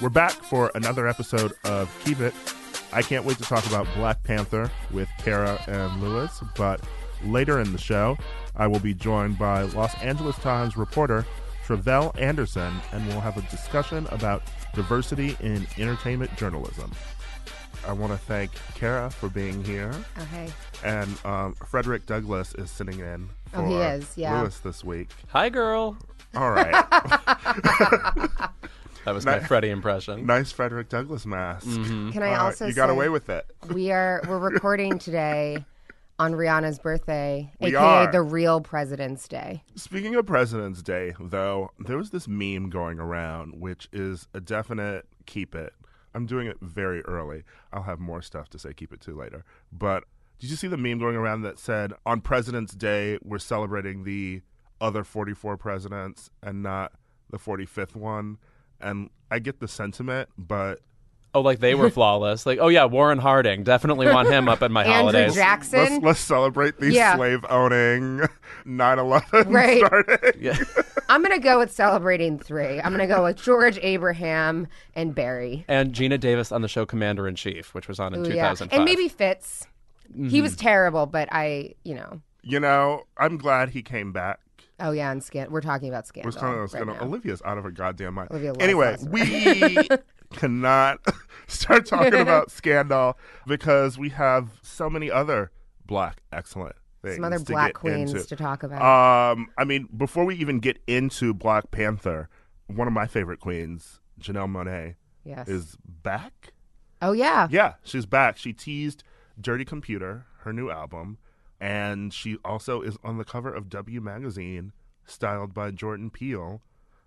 We're back for another episode of Keep It. I can't wait to talk about Black Panther with Kara and Louis, but later in the show, I will be joined by Los Angeles Times reporter Tre'vell Anderson, and we'll have a discussion about diversity in entertainment journalism. I want to thank Kara for being here. Okay. And um, Frederick Douglass is sitting in for Oh, he is, yeah. Louis this week. Hi, girl. All right. That was my Ni- Freddie impression. nice Frederick Douglass mask. Mm-hmm. Can I All right, also you got say away with it. we are we're recording today on Rihanna's birthday, We aka are. the real President's Day. Speaking of President's Day, though, there was this meme going around, which is a definite keep it. I'm doing it very early. I'll have more stuff to say keep it to later. But did you see the meme going around that said, on President's Day, we're celebrating the other 44 presidents and not the 45th one? And I get the sentiment, but Oh, like they were flawless. Like, oh yeah, Warren Harding. Definitely want him up at my Andrew holidays. Jackson. let's, let's celebrate the Yeah. slave owning 9 11 Right. starting. Yeah. I'm gonna go with celebrating three. I'm gonna go with George Abraham and Barry. and Geena Davis on the show Commander in Chief, which was on in Ooh, yeah. 2005. And maybe Fitz. He Mm-hmm. was terrible, but I, you know. You know, I'm glad he came back. Oh yeah, and scan. We're talking about scandal. was kind of, right gonna, now. Olivia's out of her goddamn mind. Olivia loves anyway, we cannot start talking about scandal because we have so many other black excellent things. Some other black queens into. to talk about. Um, I mean, before we even get into Black Panther, one of my favorite queens, Janelle Monáe, yes. is back. oh yeah. Yeah, she's back. She teased Dirty Computer, her new album, and she also is on the cover of W Magazine, styled by Jordan Peele,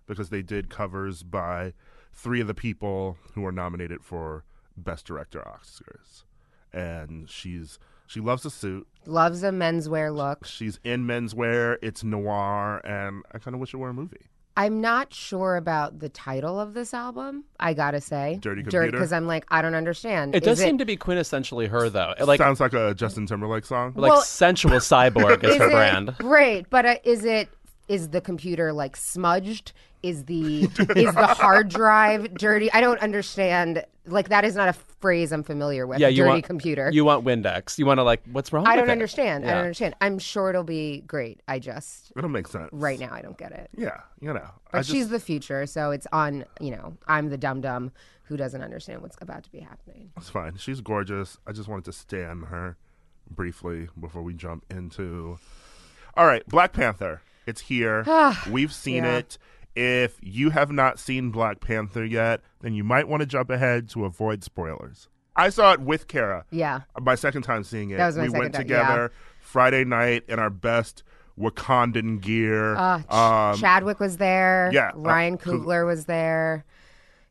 because they did covers by three of the people who are nominated for Best Director Oscars. And she's she loves a suit. Loves a menswear look. She's in menswear. It's noir, and I kind of wish it were a movie. I'm not sure about the title of this album. I gotta say, Dirty Computer? because I'm like, I don't understand. it does Is seem to be quintessentially her, though. It like, Sounds like a Justin Timberlake song. like Well- sensual cyborg is is her it- brand. Right, but uh, is it is the computer like smudged? Is the is the hard drive dirty? I don't understand. Like that is not a phrase I'm familiar with. Yeah, you dirty want computer. You want Windex. You want to like, what's wrong? I don't it? understand. I don't understand. I'm sure it'll be great. I just It'll make sense. right now I don't get it. Yeah, you know. But just, she's the future, so it's on. You know, I'm the dum dum who doesn't understand what's about to be happening. It's fine. She's gorgeous. I just wanted to stand her briefly before we jump into. All right, Black Panther. It's here. We've seen Yeah. it. If you have not seen Black Panther yet, then you might want to jump ahead to avoid spoilers. I saw it with Kara. Yeah. My second time seeing it. That was my we second went together Friday night in our best Wakandan gear. Uh, Ch- um, Chadwick was there. yeah, uh, Ryan 'cause- Coogler was there.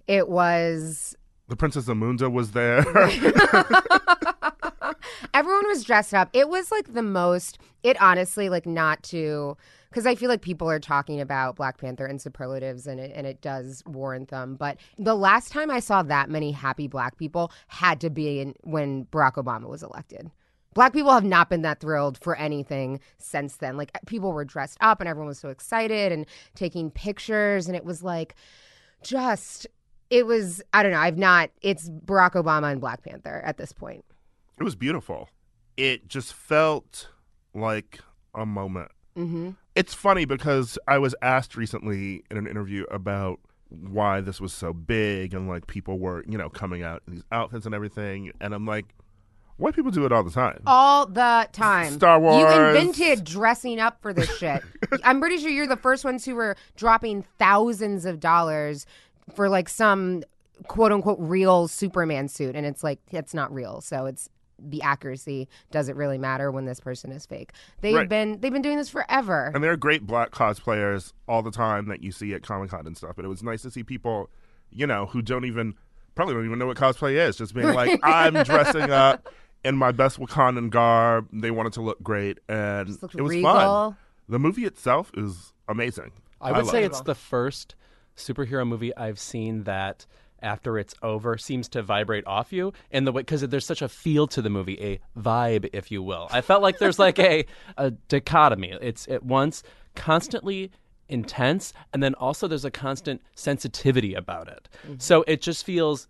It was the Princess Amunda was there. everyone was dressed up. It was like the most. It honestly, like, not to because I feel like people are talking about Black Panther in superlatives, and it and it does warrant them. But the last time I saw that many happy Black people had to be in, when Barack Obama was elected. Black people have not been that thrilled for anything since then. Like people were dressed up, and everyone was so excited and taking pictures, and it was like just. It was I don't know. I've not. It's Barack Obama and Black Panther at this point. it was beautiful. It just felt like a moment. Hmm It's funny because I was asked recently in an interview about why this was so big and like people were, you know, coming out in these outfits and everything. And I'm like, white people do it all the time. all the time. Star Wars. You invented dressing up for this shit. I'm pretty sure you're the first ones who were dropping thousands of dollars for like some quote unquote real Superman suit, and it's like it's not real. So it's the accuracy doesn't really matter when this person is fake. They've Right. been they've been doing this forever. And there are great black cosplayers all the time that you see at Comic Con and stuff. But it was nice to see people, you know, who don't even probably don't even know what cosplay is, just being like, I'm dressing up in my best Wakandan garb. They wanted to look great, and it was regal. fun. The movie itself is amazing. I would love say it. it's the first superhero movie I've seen that after it's over seems to vibrate off you in the way because there's such a feel to the movie, a vibe, if you will. I felt like there's like a a dichotomy. It's at once constantly intense and then also there's a constant sensitivity about it. Mm-hmm. So it just feels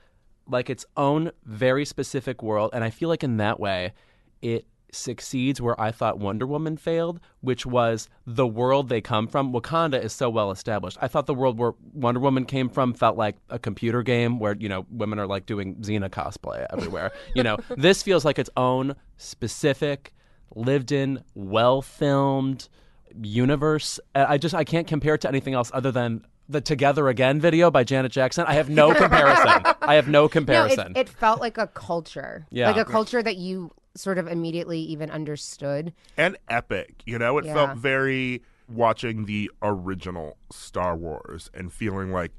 like its own very specific world and I feel like in that way it succeeds where I thought Wonder Woman failed, which was the world they come from. Wakanda is so well established. I thought the world where Wonder Woman came from felt like a computer game where, you know, women are like doing Xena cosplay everywhere. you know, this feels like its own specific, lived in, well filmed universe. I just I can't compare it to anything else other than the Together Again video by Janet Jackson. I have no comparison. I have no no, comparison. it, it felt like a culture. Yeah. Like a culture that you sort of immediately even understood. and epic. You know, it Yeah. felt very watching the original Star Wars and feeling like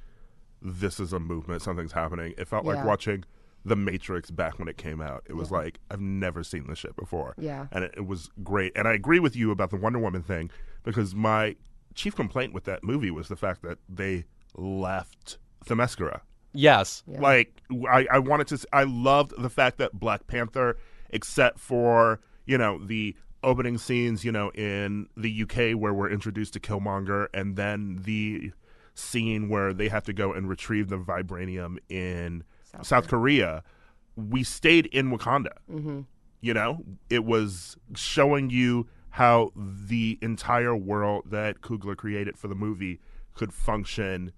this is a movement, something's happening. It felt like watching The Matrix back when it came out. It was like I've never seen this shit before. Yeah. and it, it was great. And I agree with you about the Wonder Woman thing because my chief complaint with that movie was the fact that they left Themyscira. yes. Like I, I wanted to. I loved the fact that Black Panther, except for you know the opening scenes, you know, in the UK where we're introduced to Killmonger, and then the scene where they have to go and retrieve the vibranium in South, Korea. We stayed in Wakanda. Mm-hmm. You know, it was showing you how the entire world that Coogler created for the movie could function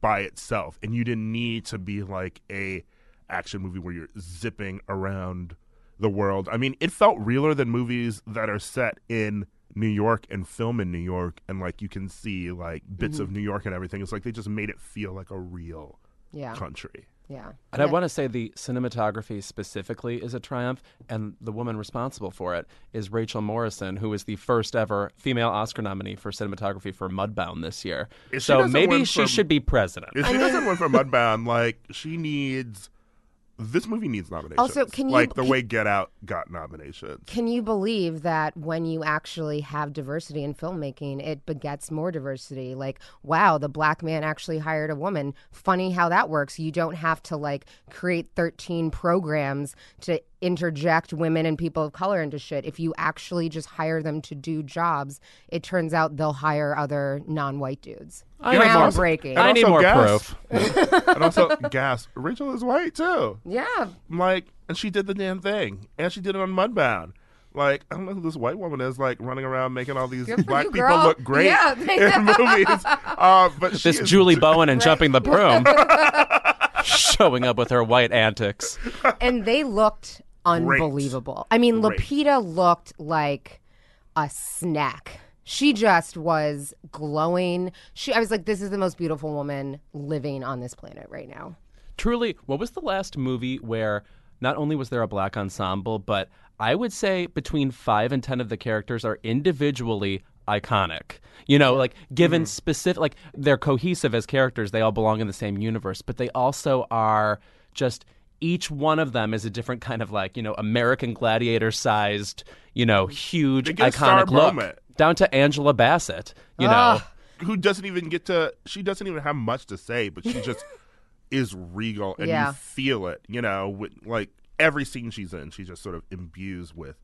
by itself and you didn't need to be like a action movie where you're zipping around the world i mean it felt realer than movies that are set in new york and film in new york and like you can see like bits of mm-hmm. new york and everything it's like they just made it feel like a real Yeah. country Yeah. And I want to say the cinematography specifically is a triumph, and the woman responsible for it is Rachel Morrison, who is the first ever female Oscar nominee for cinematography for Mudbound this year. If so doesn't maybe she for- should be president. if she doesn't win for mudbound like she needs this movie needs nominations Also, can you- like the way get out got nominations Can you believe that when you actually have diversity in filmmaking, it begets more diversity? Like, wow, the black man actually hired a woman. Funny how that works. You don't have to like create 13 programs to interject women and people of color into shit. If you actually just hire them to do jobs, it turns out they'll hire other non white dudes. I need more- Groundbreaking. I need more gas. proof. and also gas rachel is white too yeah. I'm like, and she did the damn thing, and she did it on Mudbound. Like, I don't know who this white woman is, like running around making all these Good black you, people girl. look great Yeah. in movies. Uh, but she This is- Julie Bowen and jumping the broom, showing up with her white antics. and they looked unbelievable. I mean, Great. Lupita looked like a snack. She just was glowing. She, I was like, this is the most beautiful woman living on this planet right now. Truly, what was the last movie where not only was there a black ensemble, but I would say between five and ten of the characters are individually iconic. You know, like given mm-hmm. specific, like they're cohesive as characters, they all belong in the same universe, but they also are just each one of them is a different kind of like, you know, American gladiator sized, you know, huge They get a star iconic look. moment. Down to Angela Bassett, you know. Ah. who doesn't even get to. She doesn't even have much to say, but she just is regal, and Yeah. you feel it. You know, with, like every scene she's in, she just sort of imbues with.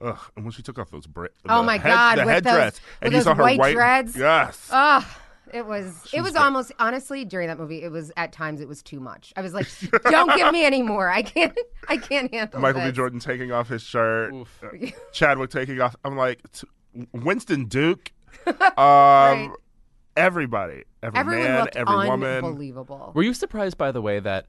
Ugh, and when she took off those bra- Oh the my head- God, the with those- headdress, with and you those saw her white white dreads? Yes, Ah, it was. It was great. almost honestly during that movie. It was at times it was too much. I was like, don't give me any more. I can't. I can't handle Michael B. Jordan taking off his shirt, uh, Chadwick taking off. I'm like, Winston Duke, um, everybody, every Everyone man, looked every woman. unbelievable. Were you surprised, by the way, that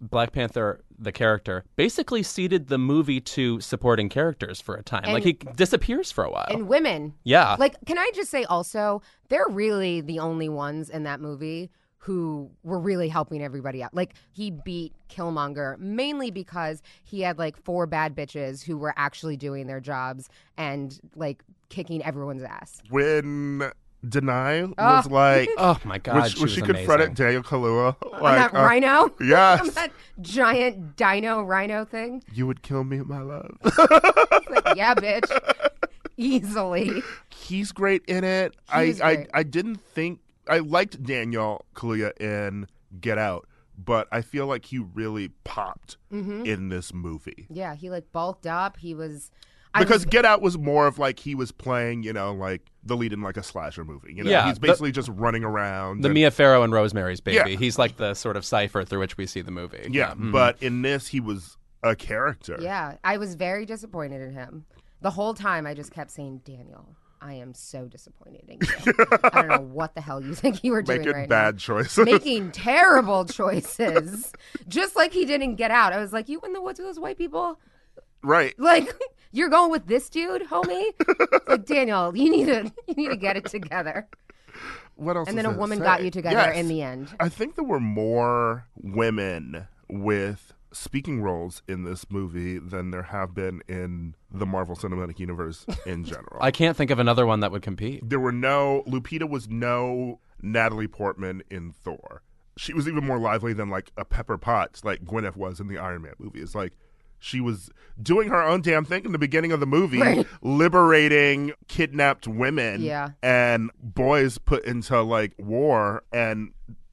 Black Panther, the character, basically ceded the movie to supporting characters for a time? like he disappears for a while. and women. yeah. Like, can I just say also, they're really the only ones in that movie who were really helping everybody out. Like he beat Killmonger mainly because he had like four bad bitches who were actually doing their jobs and like kicking everyone's ass. When Danai was Oh. like, Oh my god, when, she was she amazing. confronted Daniel Kaluuya, like, that uh, rhino? yes, that giant dino rhino thing? you would kill me, my love. Like, yeah, bitch. Easily. He's great in it. I, I great. I didn't think I liked Daniel Kaluuya in Get Out, but I feel like he really popped Mm-hmm. in this movie. Yeah, he like bulked up. He was I Because was, Get Out was more of like he was playing, you know, like the lead in like a slasher movie. You know, Yeah, he's the- basically just running around. the and- Mia Farrow and Rosemary's Baby. Yeah. He's like the sort of cipher through which we see the movie. yeah, Mhm. but in this he was a character. Yeah, I was very disappointed in him. The whole time I just kept saying, Daniel, I am so disappointed in you. I don't know what the hell you think you were doing Making right bad now. choices. Making terrible choices. just like he didn't get out. I was like, You in the woods with those white people? Right. Like you're going with this dude, homie? Like, Daniel, you need to you need to get it together. What else? And then a woman say? got you together Yes. in the end. I think there were more women with speaking roles in this movie than there have been in the Marvel Cinematic Universe in general. I can't think of another one that would compete. there were no Lupita was no Natalie Portman in Thor. She was even more lively than like a Pepper Potts like Gwyneth was in the Iron Man movie. It's like she was doing her own damn thing in the beginning of the movie, Right. liberating kidnapped women Yeah. and boys put into like war and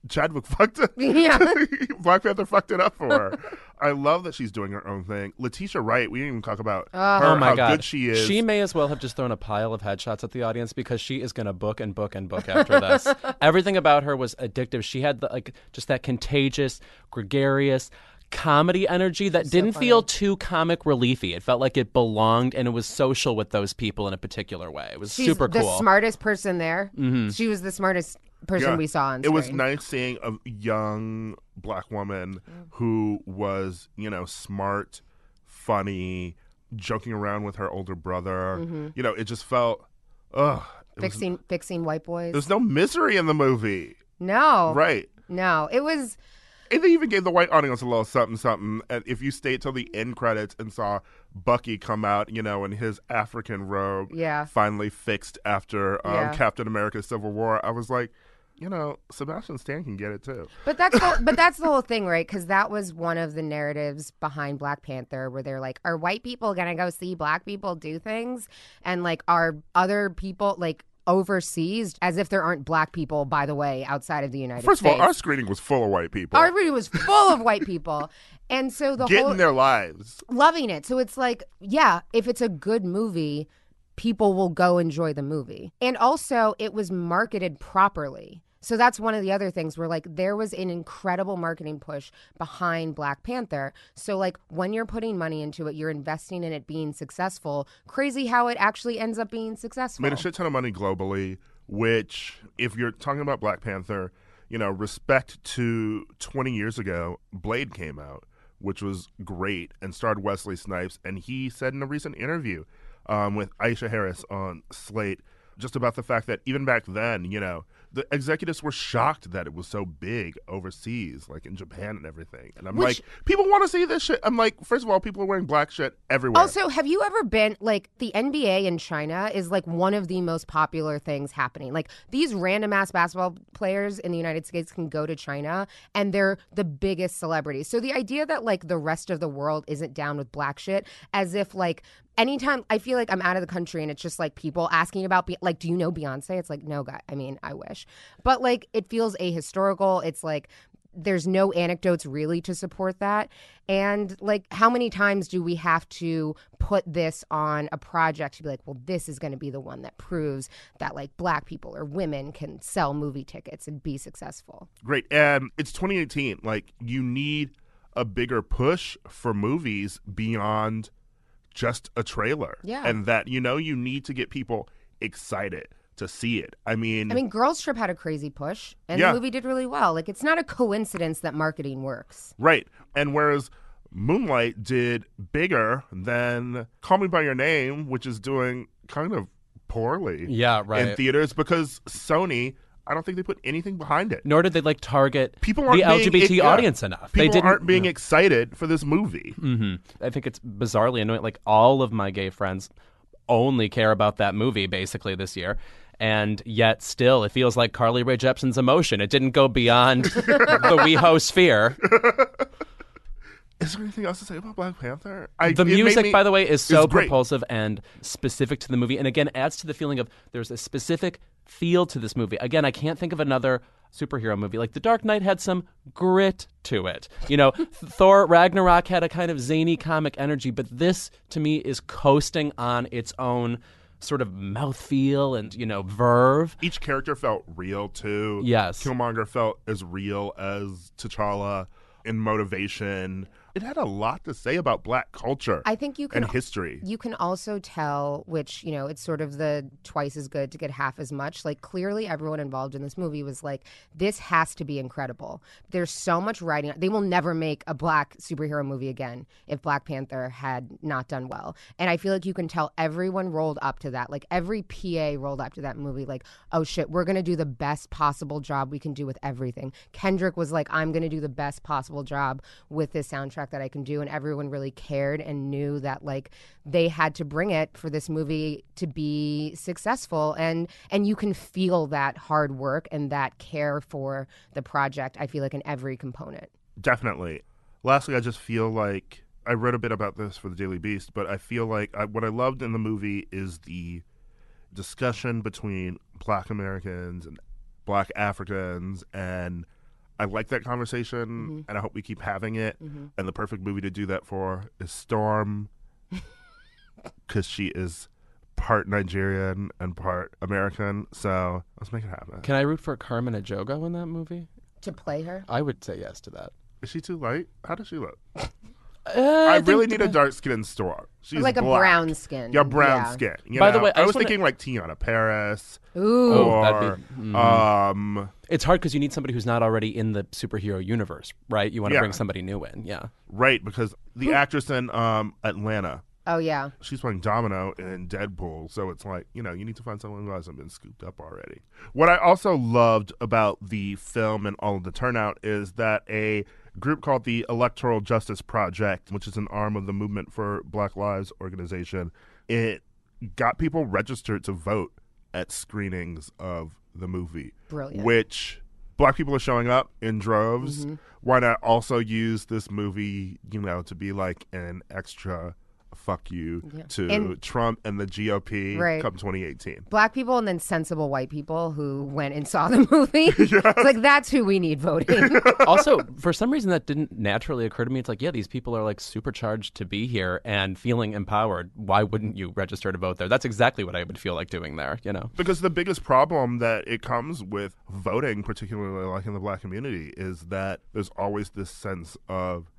Chadwick fucked it. Yeah. Black Panther fucked it up for her. I love that she's doing her own thing. Letitia Wright, we didn't even talk about Oh. her, oh my how god, good she is. She may as well have just thrown a pile of headshots at the audience because she is going to book and book and book after this. Everything about her was addictive. She had the, like just that contagious, gregarious comedy energy that didn't feel too comic reliefy. It felt like it belonged and it was social with those people in a particular way. It was She's super cool. Mm-hmm. smartest person there. She was the smartest person Yeah. we saw on screen. It was nice seeing a young black woman who was, you know, smart, funny, joking around with her older brother. You know, it just felt, ugh. it was- fixing fixing white boys. There's no misery in the movie. no, Right. no, it was. And they even gave the white audience a little something, something. And if you stayed till the end credits and saw Bucky come out, you know, in his African robe, Yeah. finally fixed after um, Yeah. Captain America's Civil War, I was like, you know, Sebastian Stan can get it too. But that's the, but that's the whole thing, right? Because that was one of the narratives behind Black Panther, where they're like, "Are white people gonna go see black people do things?" And like, are other people like overseas, as if there aren't black people, by the way, outside of the United First of all, our screening was full of white people Our movie was full of white people, and so the getting whole their lives. loving it. So it's like, yeah, if it's a good movie, people will go enjoy the movie. And also, it was marketed properly. So that's one of the other things where like there was an incredible marketing push behind Black Panther. So like when you're putting money into it, you're investing in it being successful. Crazy how it actually ends up being successful. Made a shit ton of money globally, which, if you're talking about Black Panther, you know, respect to 20 years ago, Blade came out, which was great and starred Wesley Snipes. And he said in a recent interview um, with Aisha Harris on Slate just about the fact that even back then, you know, the executives were shocked that it was so big overseas, like in Japan and everything. And I'm Which- like, people want to see this shit. I'm like, first of all, people are wearing black shit everywhere. Also, have you ever been like the NBA in China is like one of the most popular things happening. Like these random ass basketball players in the United States can go to China and they're the biggest celebrities. So the idea that like the rest of the world isn't down with black shit as if like anytime I feel like I'm out of the country and it's just like people asking about Be- like do you know Beyonce? It's like no guy. I mean, I wish. But like it feels ahistorical. It's like there's no anecdotes really to support that. And like, how many times do we have to put this on a project to be like, well, this is going to be the one that proves that like black people or women can sell movie tickets and be successful? Great. And it's 2018. Like, you need a bigger push for movies beyond just a trailer. Yeah. And that, you know, you need to get people excited to see it. I mean, I mean, Girls Trip had a crazy push, and Yeah. the movie did really well. Like, it's not a coincidence that marketing works. right. And whereas Moonlight did bigger than Call Me By Your Name, which is doing kind of poorly Yeah, right. in theaters because Sony I don't think they put anything behind it. Nor did they like target People the aren't being- LGBT yeah. audience enough. People they didn't aren't being excited for this movie. hmm I think it's bizarrely annoying. Like all of my gay friends only care about that movie basically this year. And yet, still, it feels like Carly Rae Jepsen's emotion. It didn't go beyond the WeHo sphere. Is there anything else to say about Black Panther? I, The music, me- by the way, is so propulsive and specific to the movie, and again adds to the feeling of there's a specific feel to this movie. Again, I can't think of another superhero movie like The Dark Knight had some grit to it. You know, Thor Ragnarok had a kind of zany comic energy, but this to me is coasting on its own sort of mouthfeel and you know verve. Each character felt real too. Yes. Killmonger felt as real as T'Challa in motivation. It had a lot to say about black culture I think you can and history. You can also tell, which, you know, it's sort of the twice as good to get half as much. Like, clearly, everyone involved in this movie was like, this has to be incredible. There's so much writing. They will never make a black superhero movie again if Black Panther had not done well. And I feel like you can tell everyone rolled up to that. Like, every PA rolled up to that movie, like, oh shit, we're going to do the best possible job we can do with everything. Kendrick was like, I'm going to do the best possible job with this soundtrack that I can do. And everyone really cared and knew that, like, they had to bring it for this movie to be successful and and you can feel that hard work and that care for the project i feel like in every component Definitely. Lastly, I just feel like I wrote a bit about this for the Daily Beast, but I feel like I, what I loved in the movie is the discussion between Black Americans and Black Africans, and I like that conversation, mm-hmm. and I hope we keep having it. Mm-hmm. And the perfect movie to do that for is Storm, because she is part Nigerian and part American. So let's make it happen. Can I root for Carmen Ejogo in that movie? to play her I would say yes to that. Is she too light? How does she look? Uh, I, think really need a dark skinned Storm. She's like a brown skin Yeah, brown Yeah. skin. you By the way, I I, was wanna- thinking like Teyonah Parris ooh Oh, or that'd be- mm. um It's hard because you need somebody who's not already in the superhero universe, right? You want to Yeah. bring somebody new in, yeah. right because the actress in um Atlanta oh yeah she's playing Domino in Deadpool, so it's like you know you need to find someone who hasn't been scooped up already. What I also loved about the film and all of the turnout is that a group called the Electoral Justice Project, which is an arm of the Movement for Black Lives organization, it got people registered to vote at screenings of the movie, Brilliant. which. Black people are showing up in droves. Mm-hmm. Why not also use this movie, you know, to be like an extra fuck you Yeah. to And- Trump and the GOP Right. come 2018. black people and then sensible white people who went and saw the movie it's like that's who we need voting also, for some reason, that didn't naturally occur to me. It's like, yeah, these people are like supercharged to be here and feeling empowered. Why wouldn't you register to vote there? That's exactly what I would feel like doing there, you know? Because the biggest problem that it comes with voting, particularly like in the black community, is that there's always this sense of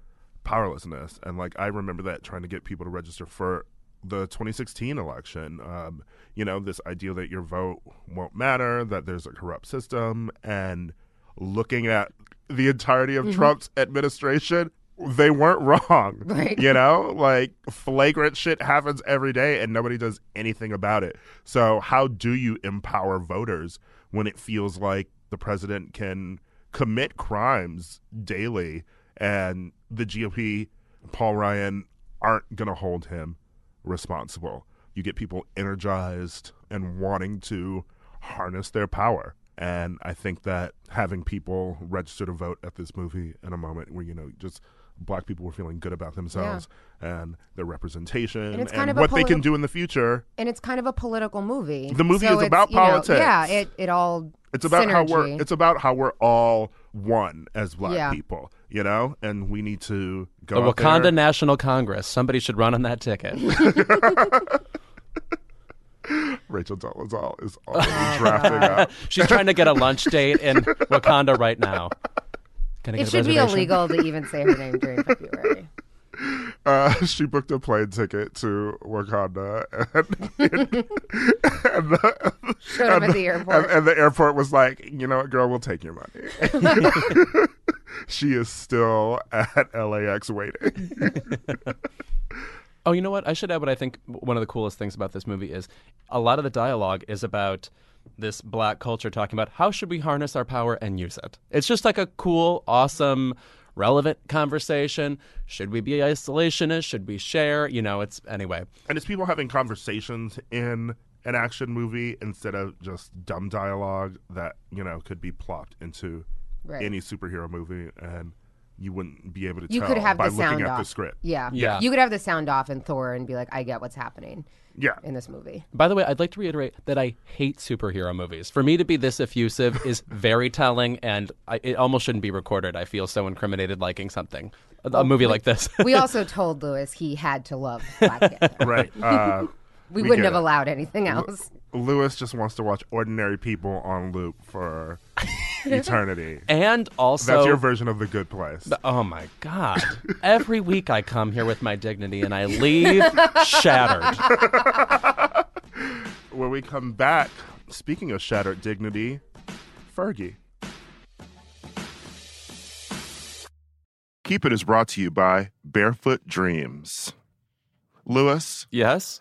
powerlessness. And like I remember that trying to get people to register for the 2016 election. Um, you know, this idea that your vote won't matter, that there's a corrupt system, and looking at the entirety of Trump's administration, they weren't wrong. Right. You know, like flagrant shit happens every day and nobody does anything about it. So, how do you empower voters when it feels like the president can commit crimes daily and the GOP, Paul Ryan, aren't going to hold him responsible? You get people energized and wanting to harness their power. And I think that having people register to vote at this movie in a moment where, you know, just black people were feeling good about themselves and their representation And and, what they can do in the future. and it's kind of a political movie The movie So is about you know, politics. yeah it, it all It's about how we're it's about how we're all one as black Yeah. people, you know? And we need to go out Wakanda there. National Congress. Somebody should run on that ticket. Rachel Dolezal is already drafting up. She's trying to get a lunch date in Wakanda right now. Can I it get a should be illegal to even say her name during february Uh, she booked a plane ticket to Wakanda, and, and, the, Showed him and at the airport. And, and the airport was like, "You know what, girl? We'll take your money." she is still at LAX waiting. Oh, you know what? I should add what I think one of the coolest things about this movie is a lot of the dialogue is about this black culture talking about how should we harness our power and use it. It's just like a cool, awesome, relevant conversation. Should we be isolationist? Should we share? You know, it's anyway. And it's people having conversations in an action movie instead of just dumb dialogue that, you know, could be plopped into Right. any superhero movie and you wouldn't be able to You tell could have by the looking sound at off. the script. Yeah. Yeah. You could have the sound off in Thor and be like, I get what's happening Yeah. in this movie. By the way, I'd like to reiterate that I hate superhero movies. For me to be this effusive is very telling, and I, it almost shouldn't be recorded. I feel so incriminated liking something, a, a movie like this. We also told Louis he had to love Black Panther. Right. Uh, We, We wouldn't have it. allowed anything else. Louis just wants to watch ordinary people on loop for eternity. and also, That's your version of the good place. oh my god! Every week I come here with my dignity, and I leave shattered. When we come back, speaking of shattered dignity, Fergie. Keep It is brought to you by Barefoot Dreams. Louis, Yes.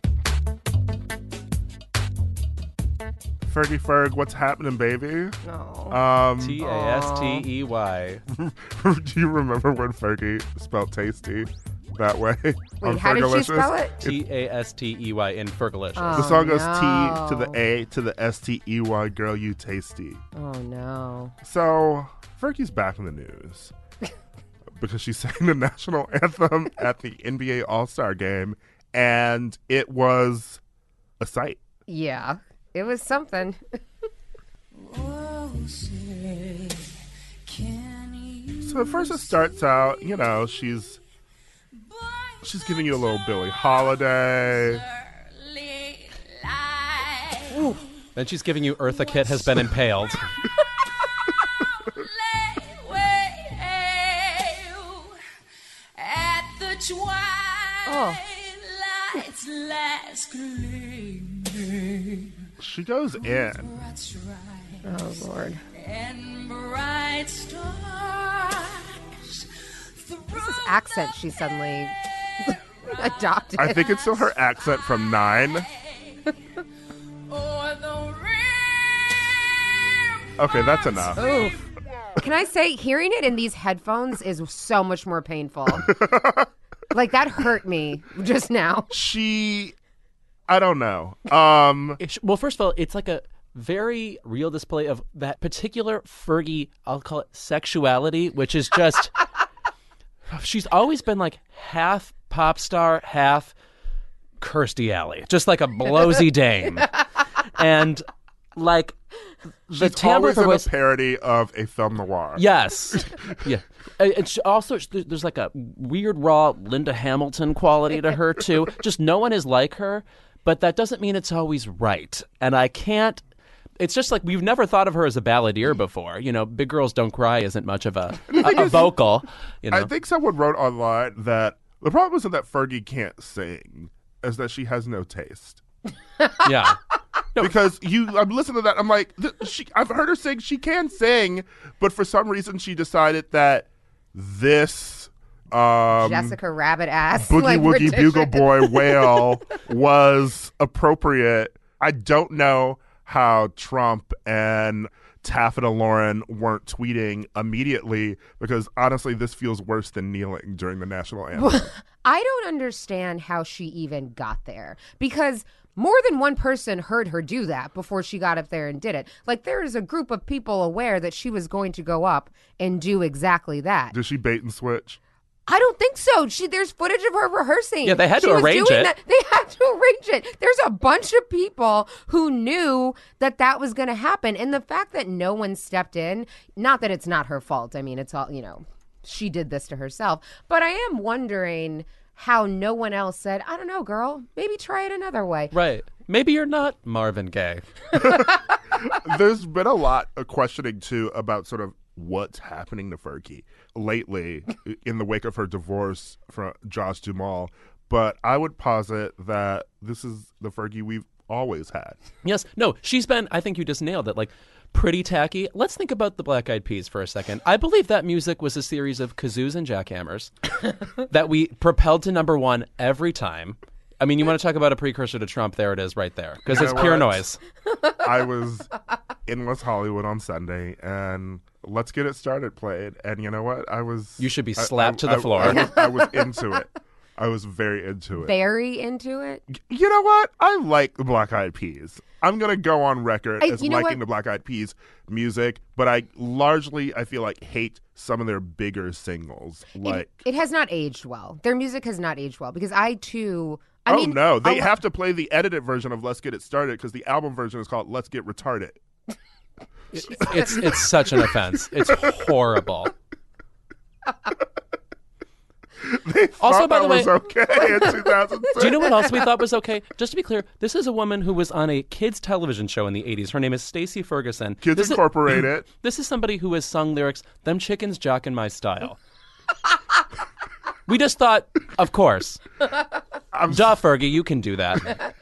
Fergie Ferg, what's happening, baby? No. Um, T A S T E Y. do you remember when Fergie spelled tasty that way? Wait, how did she spell it? T A S T E Y in Fergalicious. The Oh, song goes T to the no. A to the S T E Y, girl, you tasty. Oh no. So Fergie's back in the news because she sang the national anthem at the NBA All Star game, and it was a sight. Yeah it was something. so at first it starts out, you know, she's she's giving you a little Billie Holiday. Ooh. Then she's giving you Eartha Kitt has been impaled. oh. She goes in. Oh Lord. And bright stars. This accent she suddenly adopted. I think it's still her accent from Nine. Okay, that's enough. Oof. Can I say, hearing it in these headphones is so much more painful. like that hurt me just now. She, I don't know. Um, sh- well, first of all, it's like a very real display of that particular Fergie, I'll call it sexuality, which is just. she's always been like half pop star, half Kirstie Alley, just like a blowsy dame. and like the she's timbre always of her in a parody of a film noir. Yes. yeah. And she also, there's like a weird, raw Linda Hamilton quality to her, too. Just no one is like her, but that doesn't mean it's always right. And I can't. It's just like we've never thought of her as a balladeer before. You know, Big Girls Don't Cry isn't much of a, a, a vocal. You know, I think someone wrote online that the problem isn't that Fergie can't sing, is that she has no taste. yeah. because you I'm listening to that I'm like th- she I've heard her sing she can sing but for some reason she decided that this um Jessica Rabbit ass. Boogie like, Woogie. Bugle Boy whale was appropriate. I don't know how Trump and Taffeta Lauren weren't tweeting immediately because honestly this feels worse than kneeling during the national anthem. I don't understand how she even got there because more than one person heard her do that before she got up there and did it. Like there is a group of people aware that she was going to go up and do exactly that. Did she bait and switch? I don't think so. She there's footage of her rehearsing. Yeah, they had to She was arrange it. that- They had to arrange it. There's a bunch of people who knew that that was going to happen, and the fact that no one stepped in, not that it's not her fault. I mean, it's all you know. She did this to herself, but I am wondering how no one else said, "I don't know, girl. Maybe try it another way." Right. Maybe you're not Marvin Gaye. There's been a lot of questioning too about sort of what's happening to Fergie lately in the wake of her divorce from Josh Duhamel. But I would posit that this is the Fergie we've always had. Yes. No, she's been, I think you just nailed it, like pretty tacky. Let's think about the Black Eyed Peas for a second. I believe that music was a series of kazoos and jackhammers that we propelled to number one every time. I mean, you want to talk about a precursor to Trump? There it is right there. Because it's pure what? noise. I was in West Hollywood on Sunday and Let's Get It Started played. And you know what? I was. You should be I- slapped I- to the I- floor. I, was, I was into it. I was very into it. Very into it. You know what? I like the Black Eyed Peas. I'm gonna go on record I- as you know liking what? the Black Eyed Peas music, but I largely I feel like hate some of their bigger singles. Like, it, it has not aged well. Their music has not aged well because I too. I oh mean, no, they a lo- have to play the edited version of "Let's Get It Started" because the album version is called "Let's Get Retarded." It's it's such an offense. It's horrible. They Also, thought by the was way- okay in 2006. Do you know what else we thought was okay? Just to be clear, this is a woman who was on a kids television show in the 80s. Her name is Stacy Ferguson. Kids This is- This is somebody who has sung lyrics, Them Chickens Jock in My Style. We just thought, of course. Duh, Fergie, you can do that.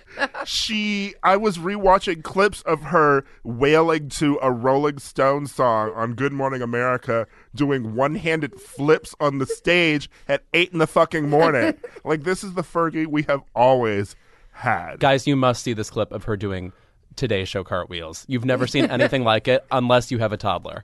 she I was rewatching clips of her wailing to a Rolling Stone song on Good Morning America, doing one-handed flips on the stage at eight in the fucking morning. like this is the Fergie we have always had. Guys, you must see this clip of her doing Today Show cartwheels. You've never seen anything like it unless you have a toddler.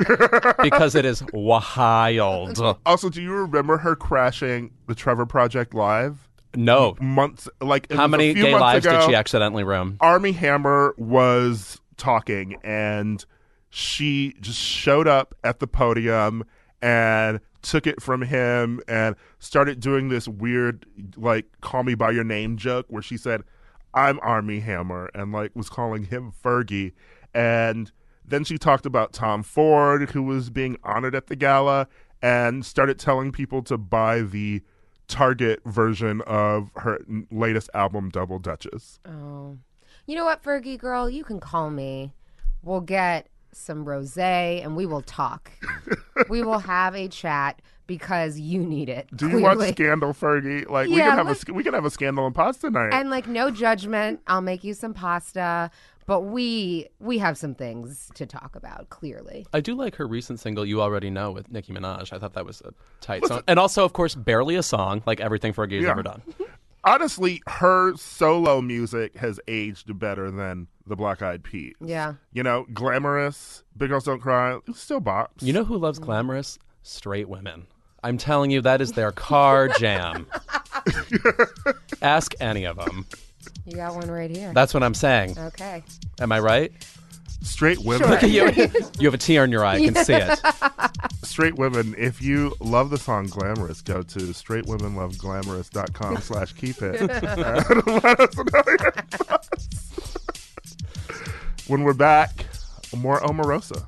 because it is wild. Also, do you remember her crashing the Trevor Project live No. months? Like it How was a many few gay months lives ago, did she accidentally ruin? Armie Hammer was talking and she just showed up at the podium and took it from him and started doing this weird like call me by your name joke where she said I'm Armie Hammer and like was calling him Fergie and then she talked about Tom Ford who was being honored at the gala and started telling people to buy the Target version of her latest album Double Duchess. Oh. You know what, Fergie girl? You can call me. We'll get some rosé, and we will talk. we will have a chat because you need it. Do you watch. Scandal, Fergie? Like we can have a like- sc- we can have a scandal and pasta night. And like no judgment, I'll make you some pasta, but we we have some things to talk about. Clearly, I do like her recent single "You Already Know" with Nicki Minaj. I thought that was a tight song, and also, of course, barely a song, like everything Fergie's Yeah. ever done. Honestly, her solo music has aged better than the Black Eyed Peas. Yeah. You know, glamorous, Big Girls Don't Cry, it's still bops. You know who loves glamorous? Straight women. I'm telling you, that is their car jam. Ask any of them. you got one right here. That's what I'm saying. okay. Am I right? straight women. Look at you. You have a tear in your eye. I can see it. straight women, if you love the song Glamorous, go to straightwomenloveglamorous.com slash keep it. and let us know your thoughts. when we're back, more Omarosa.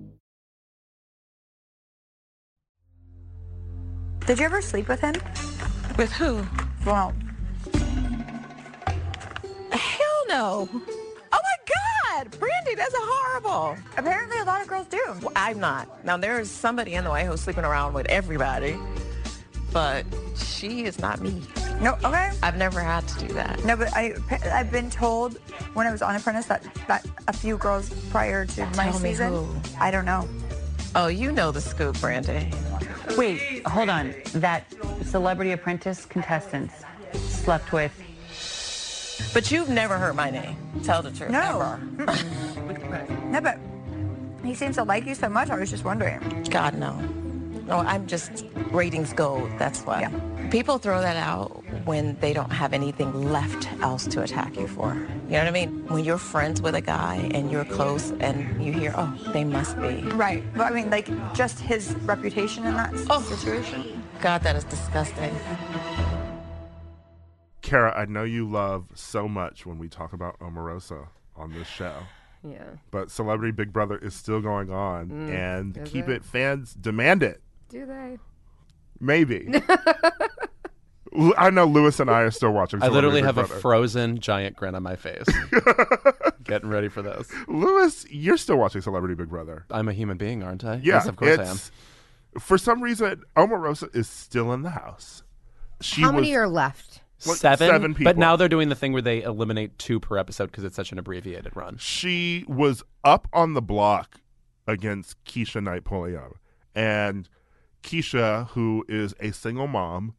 Did you ever sleep with him? With who? Well, Hell no. Oh my God, Brandi, that's horrible. apparently a lot of girls do. Well, I'm not. Now there's somebody in the way who's sleeping around with everybody, but she is not me. No, okay. I've never had to do that. No, but I, I've been told when I was on Apprentice that, that a few girls prior to my Tell me season. who. I don't know. Oh, you know the scoop, Brandi. Wait, hold on. That Celebrity Apprentice contestants slept with. But you've never heard my name. Tell the truth. No. Never. No, but he seems to like you so much. I was just wondering. God, no. No, I'm just ratings gold. That's why. People throw that out when they don't have anything left else to attack you for. You know what I mean? When you're friends with a guy and you're close and you hear, oh, they must be. Right. But I mean, like, just his reputation in that Oh. situation. God, that is disgusting. Kara, I know you love so much when we talk about Omarosa on this show. Yeah. But Celebrity Big Brother is still going on, Mm, and Keep it? It fans demand it. Do they? Maybe. I know Louis and I are still watching. I literally have Celebrity a frozen giant grin on my face. Getting ready for this. Louis, you're still watching Celebrity Big Brother. I'm a human being, aren't I? Yeah, yes, of course I am. For some reason, Omarosa is still in the house. She How was, many are left? Like, seven, seven but now they're doing the thing where they eliminate two per episode because it's such an abbreviated run. she was up on the block against Keshia Knight Pulliam. And Keshia, who is a single mom,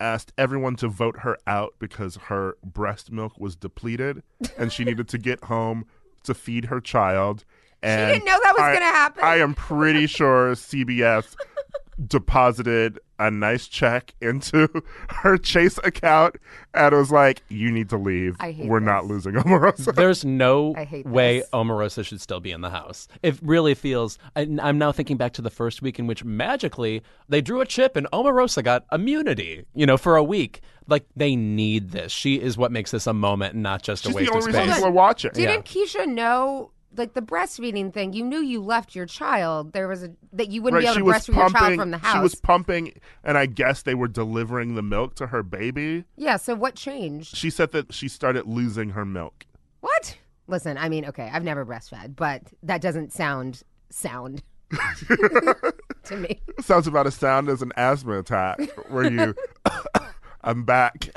asked everyone to vote her out because her breast milk was depleted and she needed to get home to feed her child. And didn't know that was I- gonna happen. I am pretty sure CBS deposited a nice check into her Chase account and was like, "You need to leave. I hate We're not losing Omarosa." There's no way this. Omarosa should still be in the house. It really feels. I, I'm now thinking back to the first week in which magically they drew a chip and Omarosa got immunity. You know, for a week. Like they need this. She is what makes this a moment, and not just She's a waste the only of reason space. people are watching. Didn't Keshia know, like the breastfeeding thing? You knew you left your child. There was a that you wouldn't Right, be able to breastfeed your child from the house. She was pumping, and I guess they were delivering the milk to her baby. yeah. So what changed? She said that she started losing her milk. What? Listen, I mean, okay, I've never breastfed, but that doesn't sound sound to me. Sounds about as sound as an asthma attack, where you. I'm back.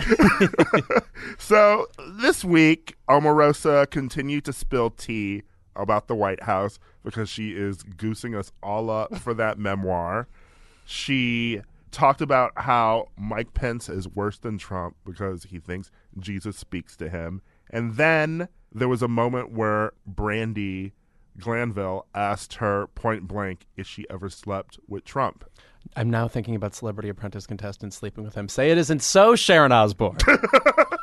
so this week, Omarosa continued to spill tea about the White House because she is goosing us all up for that memoir. She talked about how Mike Pence is worse than Trump because he thinks Jesus speaks to him. And then there was a moment where Brandi Glanville asked her point blank if she ever slept with Trump. I'm now thinking about Celebrity Apprentice contestants sleeping with him. Say it isn't so, Sharon Osbourne.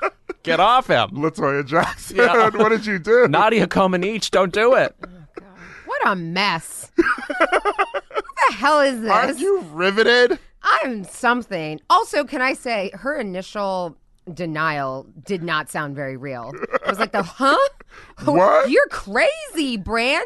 Get off him. Latoya Jackson, Yeah. what did you do? Nadia Comaneci, don't do it. Oh, what a mess. what the hell is this? Aren't you riveted? I'm something. Also, can I say her initial denial did not sound very real. I was like, the huh? What? You're crazy, Brandi.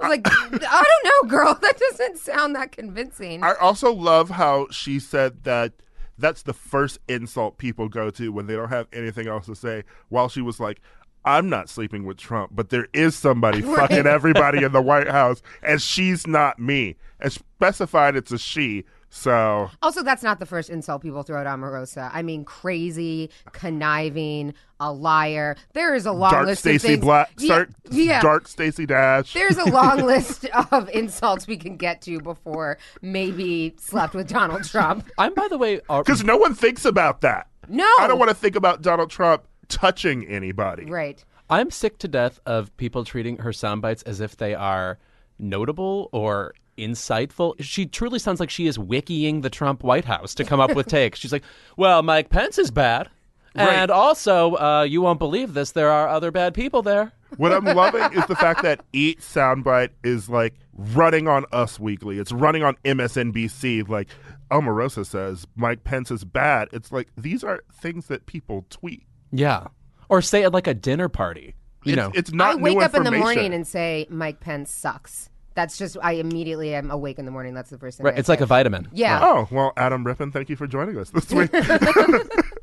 I was like, I don't know, girl. That doesn't sound that convincing. I also love how she said that that's the first insult people go to when they don't have anything else to say. While she was like, I'm not sleeping with Trump, but there is somebody Right. fucking everybody in the White House, and she's not me. And specified it's a she. So Also, that's not the first insult people throw at Omarosa. I mean, crazy, conniving, a liar. There is a long dark list Stacy of things. Black, Yeah, dark, yeah. dark Stacey Dash. There's a long list of insults we can get to before maybe slept with Donald Trump. I'm, by the way, uh, Because no one thinks about that. No. I don't want to think about Donald Trump touching anybody. Right. I'm sick to death of people treating her sound bites as if they are notable or insightful. She truly sounds like she is wikiing the Trump White House to come up with takes. She's like, well, Mike Pence is bad. Right. And also, uh, you won't believe this, there are other bad people there. What I'm loving is the fact that each soundbite is like running on Us Weekly. It's running on MSNBC. Like Omarosa says, Mike Pence is bad. It's like these are things that people tweet. Yeah. Or say at like a dinner party. You it's, know, it's not I wake new up in the morning and say Mike Pence sucks. That's just I immediately am awake in the morning. That's the first thing. right, I it's like a vitamin. Yeah. Oh well, Adam Rippon, thank you for joining us this week.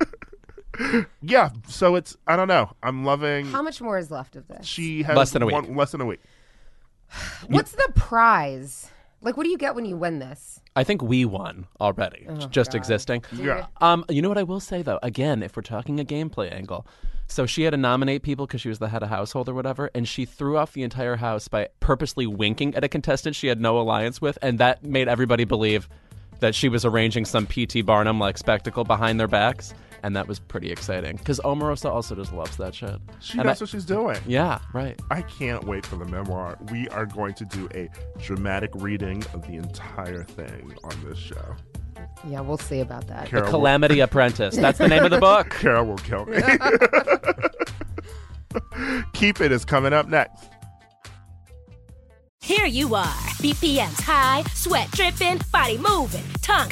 yeah, so it's I don't know. I'm loving. How much more is left of this? she has Less than a week. one- less than a week. What's the prize? Like, what do you get when you win this? I think we won already, Oh, just existing. Yeah. Um, you know what I will say though? Again, if we're talking a gameplay angle, so she had to nominate people because she was the head of household or whatever, and she threw off the entire house by purposely winking at a contestant she had no alliance with, and that made everybody believe that she was arranging some P.T. Barnum like spectacle behind their backs, and that was pretty exciting because Omarosa also just loves that shit. She And knows I- what she's doing. yeah, right. I can't wait for the memoir. We are going to do a dramatic reading of the entire thing on this show. Yeah, we'll see about that. Carol will- Calamity Apprentice. That's the name of the book. Carol will kill me. Keep It is coming up next. Here you are, BPM's high, sweat dripping, body moving, tongue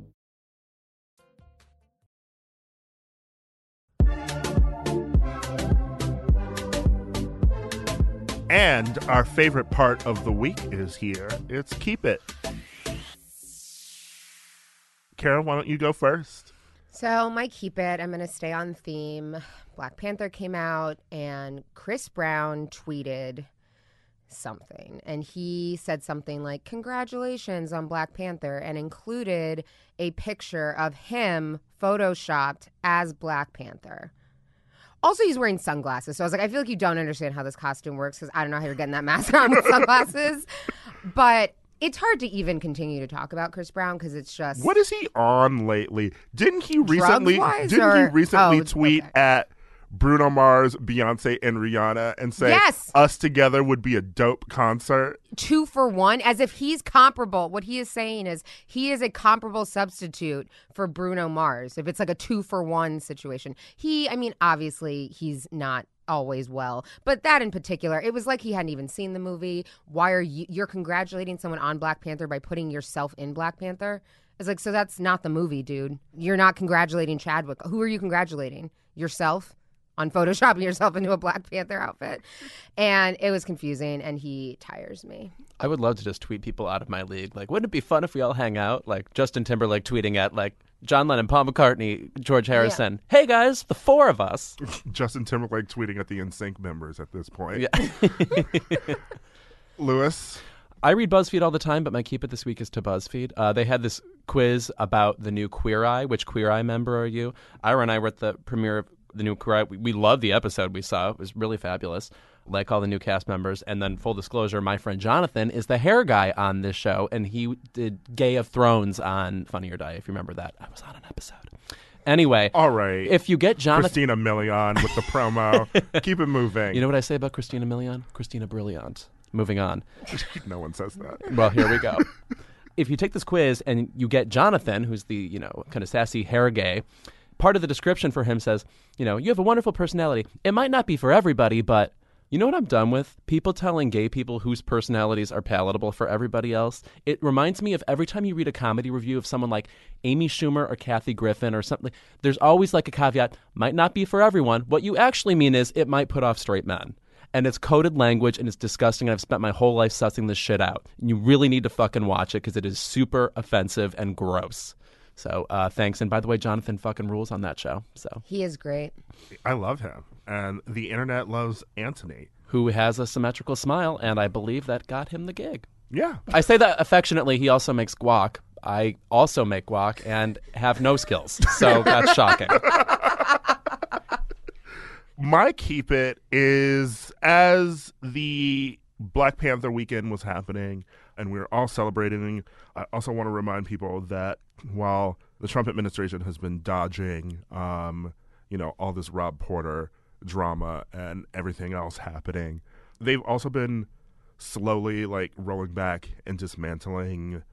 And our favorite part of the week is here. It's Keep It. Carol, why don't you go first? So, my keep it, I'm going to stay on theme. Black Panther came out, and Chris Brown tweeted something. And he said something like, Congratulations on Black Panther, and included a picture of him photoshopped as Black Panther. Also, he's wearing sunglasses. So I was like, I feel like you don't understand how this costume works because I don't know how you're getting that mask on with sunglasses. but it's hard to even continue to talk about Chris Brown because it's just. What is he on lately? Didn't he recently didn't he recently oh, tweet okay. at Bruno Mars, Beyonce, and Rihanna and say Yes. us together would be a dope concert? two for one, as if he's comparable. What he is saying is he is a comparable substitute for Bruno Mars. If it's like a two for one situation, he, I mean, obviously he's not always well, but that in particular, it was like he hadn't even seen the movie. Why are you, you're congratulating someone on Black Panther by putting yourself in Black Panther? It's like, so that's not the movie, dude. You're not congratulating Chadwick. Who are you congratulating? Yourself? On photoshopping yourself into a Black Panther outfit. And it was confusing and he tires me. I would love to just tweet people out of my league. Like, wouldn't it be fun if we all hang out? Like Justin Timberlake tweeting at like John Lennon, Paul McCartney, George Harrison. Hey guys, the four of us. Justin Timberlake tweeting at the NSYNC members at this point. Yeah. Louis, I read BuzzFeed all the time, but my keep it this week is to BuzzFeed. Uh, they had this quiz about the new Queer Eye. Which Queer Eye member are you? Ira and I were at the premiere of the new We, we loved the episode we saw. It was really fabulous. Like all the new cast members. And then, full disclosure, my friend Jonathan is the hair guy on this show, and he did Gay of Thrones on Funny or Die, if you remember that. I was on an episode. Anyway, all right. if you get Jonathan. Christina Milian with the promo. Keep it moving. You know what I say about Christina Milian? Christina Brilliant. Moving on. no one says that. Well, here we go. if you take this quiz and you get Jonathan, who's the, you know, kind of sassy hair gay, part of the description for him says, you know, you have a wonderful personality. It might not be for everybody, but you know what I'm done with? People telling gay people whose personalities are palatable for everybody else. It reminds me of every time you read a comedy review of someone like Amy Schumer or Kathy Griffin or something. There's always like a caveat, might not be for everyone. What you actually mean is it might put off straight men. And it's coded language and it's disgusting. And I've spent my whole life sussing this shit out. And you really need to fucking watch it because it is super offensive and gross. So uh, thanks. And by the way, Jonathan fucking rules on that show. So He is great. I love him. And the internet loves Anthony. who has a symmetrical smile, and I believe that got him the gig. Yeah. I say that affectionately. He also makes guac. I also make guac and have no skills. So that's shocking. My keep it is as the Black Panther weekend was happening and we were all celebrating. I also want to remind people that while the Trump administration has been dodging, um, you know, all this Rob Porter drama and everything else happening, they've also been slowly like rolling back and dismantling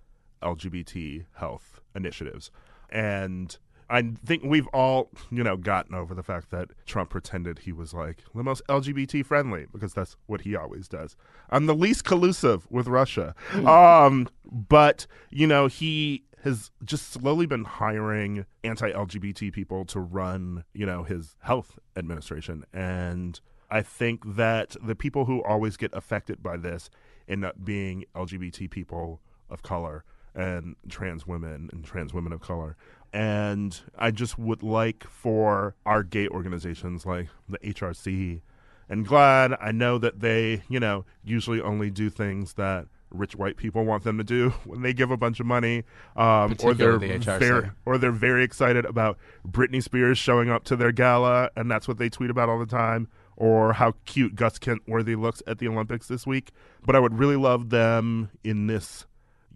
LGBT health initiatives. And I think we've all, you know, gotten over the fact that Trump pretended he was like the most LGBT friendly because that's what he always does. I'm the least collusive with Russia. um, but, you know, he has just slowly been hiring anti-LGBT people to run, you know, his health administration and I think that the people who always get affected by this end up being LGBT people of color and trans women and trans women of color. And I just would like for our gay organizations like the HRC and GLAAD, I know that they, you know, usually only do things that rich white people want them to do when they give a bunch of money, um, or they're the very, or they're very excited about Britney Spears showing up to their gala, and that's what they tweet about all the time, or how cute Gus Kenworthy looks at the Olympics this week. But I would really love them in this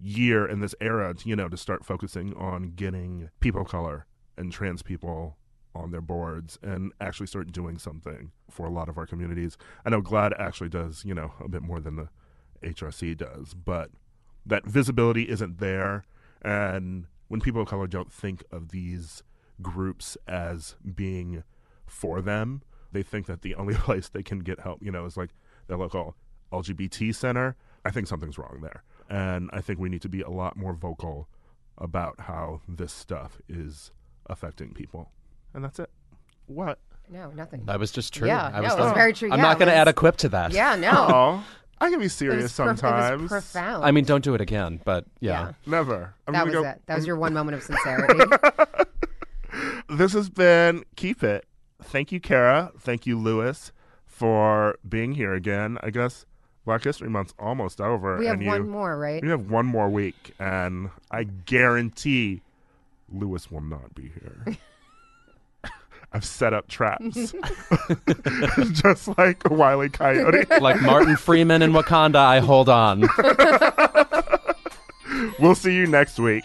year, in this era, to, you know, to start focusing on getting people of color and trans people on their boards and actually start doing something for a lot of our communities. I know GLAAD actually does, you know, a bit more than the HRC does, but that visibility isn't there. And when people of color don't think of these groups as being for them, they think that the only place they can get help, you know, is like their local LGBT center. I think something's wrong there. And I think we need to be a lot more vocal about how this stuff is affecting people. And that's it. What? No, nothing. That was just true. Yeah, I no, was it was very true. I'm Yeah, not going to add a quip to that. Yeah, no. I can be It was serious pro- it was sometimes. profound. I mean, don't do it again, but yeah. Never. I'm that gonna was go- it. That was your one moment of sincerity. this has been Keep It. Thank you, Kara. Thank you, Louis, for being here again. I guess Black History Month's almost over. we have and you, one more, right? We have one more week, and I guarantee Louis will not be here. I've set up traps, just like a wily coyote. Like Martin Freeman in Wakanda, I hold on. we'll see you next week.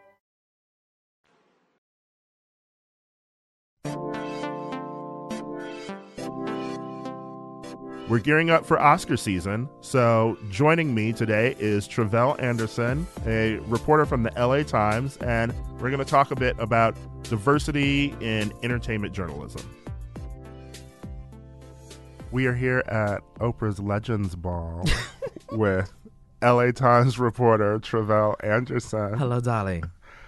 We're gearing up for Oscar season, so joining me today is Tre'vell Anderson, a reporter from the LA Times, and we're going to talk a bit about diversity in entertainment journalism. We are here at Oprah's Legends Ball with LA Times reporter Tre'vell Anderson. Hello, darling.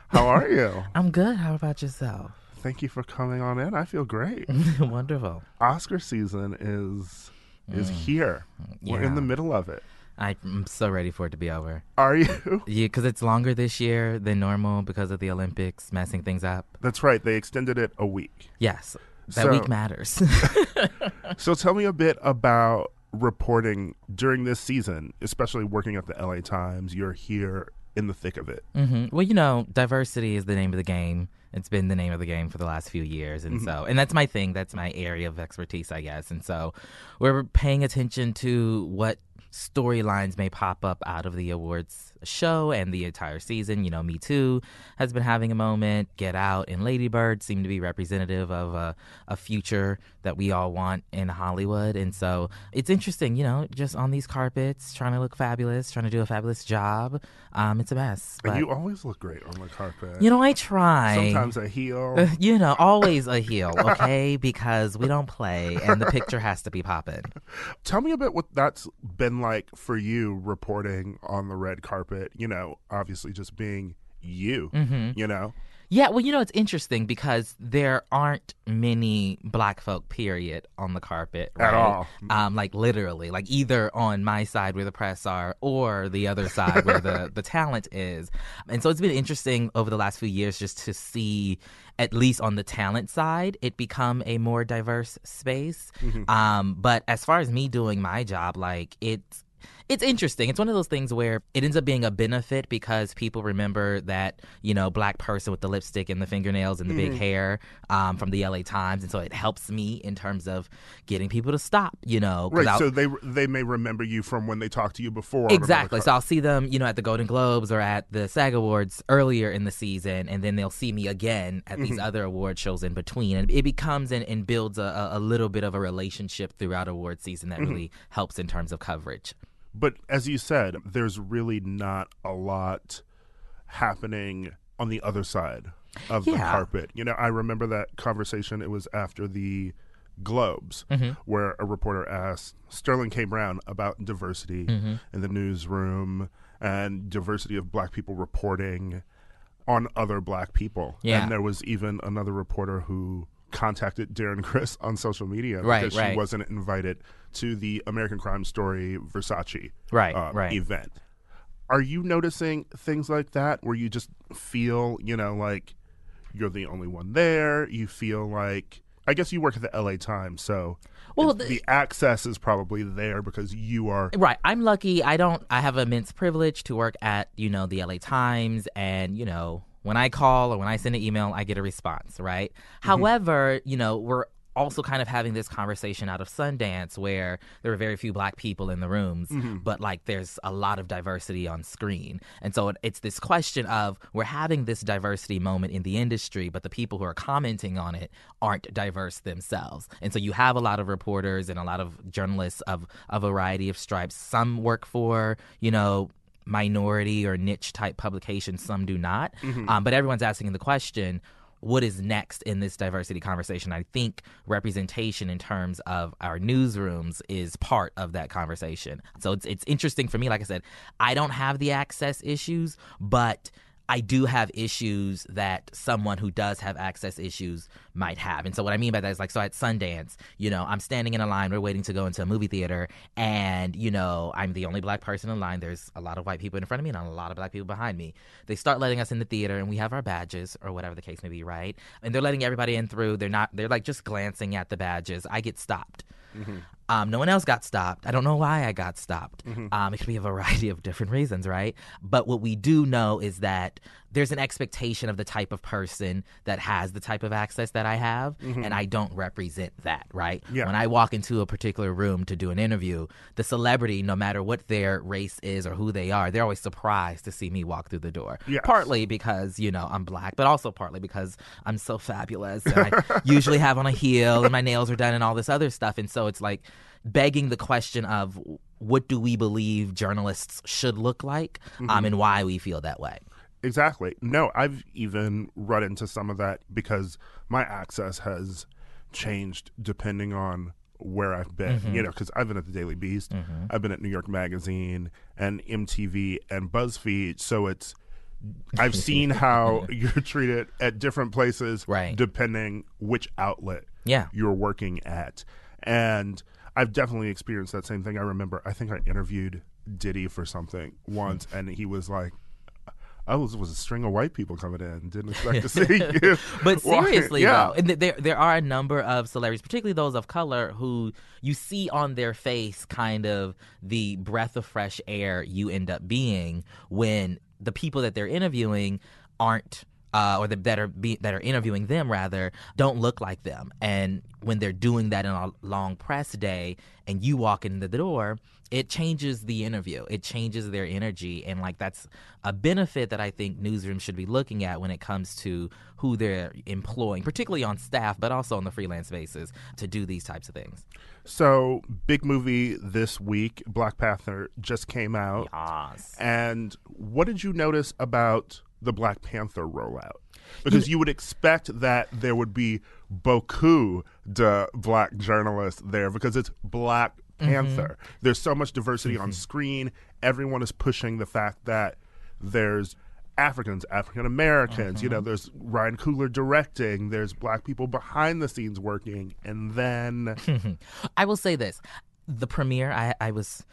How are you? I'm good. How about yourself? Thank you for coming on in. I feel great. Wonderful. Oscar season is is Mm. here. We're in Yeah. the middle of it. I'm so ready for it to be over. Are you? Yeah, because it's longer this year than normal because of the Olympics messing things up. That's right. They extended it a week. Yes, that So- week matters. So tell me a bit about reporting during this season, especially working at the LA Times. You're here in the thick of it. hmm Well, you know, diversity is the name of the game. It's been the name of the game for the last few years, and Mhm. so, and that's my thing. That's my area of expertise, I guess. And so, we're paying attention to what storylines may pop up out of the awards show and the entire season. You know, Me Too has been having a moment. Get Out and Lady Bird seem to be representative of a, a future that we all want in Hollywood. And so it's interesting, you know, just on these carpets, trying to look fabulous, trying to do a fabulous job. Um, it's a mess. And but- you always look great on the carpet. you know, I try. Sometimes a heel. You know, always a heel, okay? because we don't play and the picture has to be popping. Tell me a bit what that's been like for you reporting on the red carpet. You know, obviously just being you. Mhm. You know, Yeah, well, you know, it's interesting because there aren't many black folk, period, on the carpet. At all. Um, like literally, like either on my side where the press are or the other side where the, the talent is. And so it's been interesting over the last few years just to see, at least on the talent side, it become a more diverse space. Mhm. Um, but as far as me doing my job, like it's it's interesting. It's one of those things where it ends up being a benefit because people remember that, you know, black person with the lipstick and the fingernails and the Mhm. big hair um, from the LA Times. And so it helps me in terms of getting people to stop, you know, right? I'll- So they they may remember you from when they talked to you before. Exactly. So I'll see them, you know, at the Golden Globes or at the SAG Awards earlier in the season, and then they'll see me again at these Mhm. other award shows in between. And it becomes and, and builds a, a little bit of a relationship throughout award season that Mhm. really helps in terms of coverage. But as you said, there's really not a lot happening on the other side of the carpet. You know, I remember that conversation. It was after the Globes, Mhm. where a reporter asked Sterling K. Brown about diversity Mhm. in the newsroom and diversity of black people reporting on other black people. Yeah. And there was even another reporter who contacted Darren Criss on social media Right, because she right. wasn't invited to the American Crime Story Versace Right, uh, right. event. Are you noticing things like that where you just feel, you know, like you're the only one there? You feel like, I guess you work at the LA Times, so Well, it's- the, access is probably there because you are. Right. I'm lucky. I don't. I have immense privilege to work at you know the LA Times, and you know when I call or when I send an email, I get a response. Right. However, you know we're also kind of having this conversation out of Sundance where there are very few black people in the rooms, Mhm. but like there's a lot of diversity on screen. And so it's this question of we're having this diversity moment in the industry, but the people who are commenting on it aren't diverse themselves. And so you have a lot of reporters and a lot of journalists of a variety of stripes. Some work for, you know, minority or niche type publications, some do not. Mhm. Um, but everyone's asking the question what is next in this diversity conversation? I think representation in terms of our newsrooms is part of that conversation. So it's it's interesting for me. Like I said, I don't have the access issues, but I do have issues that someone who does have access issues might have. And so what I mean by that is like so at Sundance, you know, I'm standing in a line, we're waiting to go into a movie theater, and you know, I'm the only black person in line. There's a lot of white people in front of me and a lot of black people behind me. They start letting us in the theater and we have our badges or whatever the case may be, right? And they're letting everybody in through. They're not they're like just glancing at the badges. I get stopped. Mm-hmm. Um, no one else got stopped. I don't know why I got stopped. Mm-hmm. Um, it could be a variety of different reasons, right? But what we do know is that there's an expectation of the type of person that has the type of access that I have, Mhm. and I don't represent that, right? Yeah. When I walk into a particular room to do an interview, the celebrity, no matter what their race is or who they are, they're always surprised to see me walk through the door. Yes. Partly because, you know, I'm black, but also partly because I'm so fabulous. And I usually have on a heel and my nails are done and all this other stuff. And so it's like begging the question of what do we believe journalists should look like um, Mhm. and why we feel that way. Exactly. No, I've even run into some of that because my access has changed depending on where I've been. Mhm. You know, because I've been at the Daily Beast, Mhm. I've been at New York Magazine and MTV and BuzzFeed. So it's I've seen how you're treated at different places, Right. depending which outlet Yeah. you're working at. And I've definitely experienced that same thing. I remember, I think I interviewed Diddy for something once, and he was like, "Oh, this was a string of white people coming in. Didn't expect to see you." but seriously, yeah. though, and th- there there are a number of celebrities, particularly those of color, who you see on their face kind of the breath of fresh air you end up being when the people that they're interviewing aren't. Uh, or the, that are be, that are interviewing them rather don't look like them, and when they're doing that in a long press day, and you walk in the door, it changes the interview. It changes their energy, and like that's a benefit that I think newsrooms should be looking at when it comes to who they're employing, particularly on staff, but also on the freelance basis to do these types of things. So, big movie this week. Black Panther just came out. Yes. And what did you notice about the Black Panther rollout? Because you would expect that there would be beaucoup de black journalists there because it's Black mm-hmm. Panther. There's so much diversity on mm-hmm. screen. Everyone is pushing the fact that there's Africans, African Americans, you know, mm-hmm. there's Ryan Coogler directing, there's black people behind the scenes working, and then I will say this: the premiere, I, I was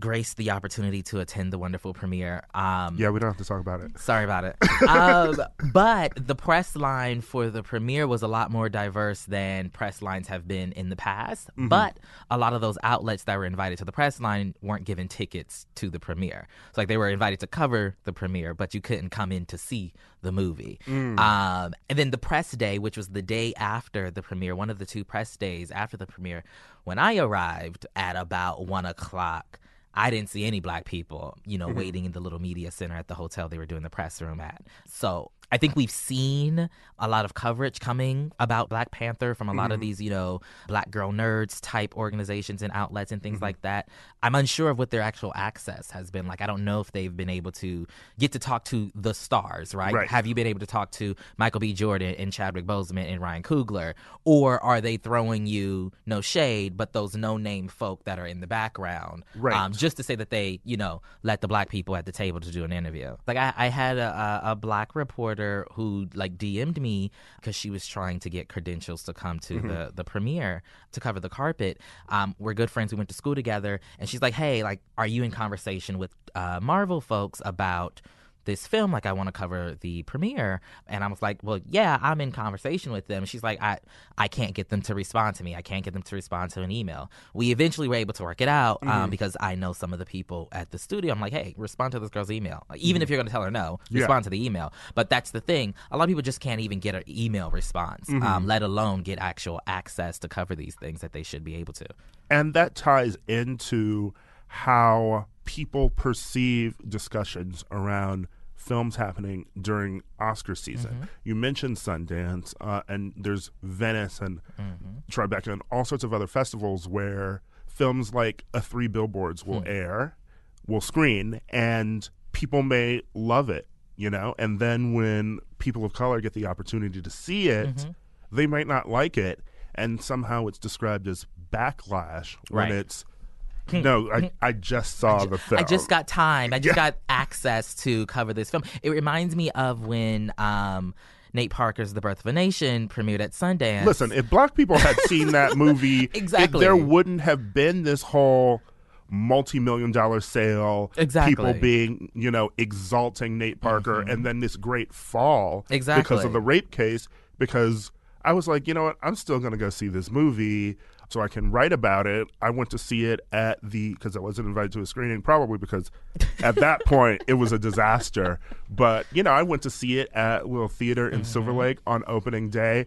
graced the opportunity to attend the wonderful premiere. Um, Yeah, we don't have to talk about it. Sorry about it. um, but the press line for the premiere was a lot more diverse than press lines have been in the past. Mhm. But a lot of those outlets that were invited to the press line weren't given tickets to the premiere. So like they were invited to cover the premiere, but you couldn't come in to see the movie. Mm. Um, and then the press day, which was the day after the premiere, one of the two press days after the premiere, when I arrived at about one o'clock. I didn't see any black people, you know, Mhm. waiting in the little media center at the hotel they were doing the press room at. So I think we've seen a lot of coverage coming about Black Panther from a lot of Mhm. these, you know, black girl nerds type organizations and outlets and Mm-hmm. things like that. I'm unsure of what their actual access has been like. I don't know if they've been able to get to talk to the stars, right? Right. Have you been able to talk to Michael B. Jordan and Chadwick Boseman and Ryan Coogler? Or are they throwing you no shade, but those no name folk that are in the background? Right. Um, just to say that they, you know, let the black people at the table to do an interview. Like I, I had a, a black reporter who like DM'd me because she was trying to get credentials to come to Mhm. the the premiere to cover the carpet. Um, we're good friends. We went to school together, and she's like, "Hey, like, are you in conversation with uh, Marvel folks about?" This film like i want to cover the premiere. And i was like well yeah i'm in conversation with them. She's like i i can't get them to respond to me. I can't get them to respond to an email. We eventually were able to work it out um, Mhm. because i know some of the people at the studio. I'm like hey respond to this girl's email. Even Mhm. if you're going to tell her no Yeah. respond to the email. But that's the thing. A lot of people just can't even get an email response Mhm. um, let alone get actual access to cover these things that they should be able to. And that ties into how people perceive discussions around films happening during Oscar season. Mhm. You mentioned Sundance, uh, and there's Venice and Mhm. Tribeca and all sorts of other festivals where films like A Three Billboards will Hmm. air, will screen, and people may love it, you know? And then when people of color get the opportunity to see it, Mhm. they might not like it, and somehow it's described as backlash when Right. it's no, I, I just saw the film. I just got time. I just Yeah. got access to cover this film. It reminds me of when um, Nate Parker's The Birth of a Nation premiered at Sundance. Listen, if black people had seen that movie, it- Exactly. there wouldn't have been this whole multi-million dollar sale. Exactly. People being, you know, exalting Nate Parker, and then this great fall exactly because of the rape case. Because I was like, you know what, I'm still going to go see this movie so I can write about it. I went to see it at the because I wasn't invited to a screening, probably because at that point it was a disaster. But you know, I went to see it at Little Theater in Silver Mm-hmm. Lake on opening day.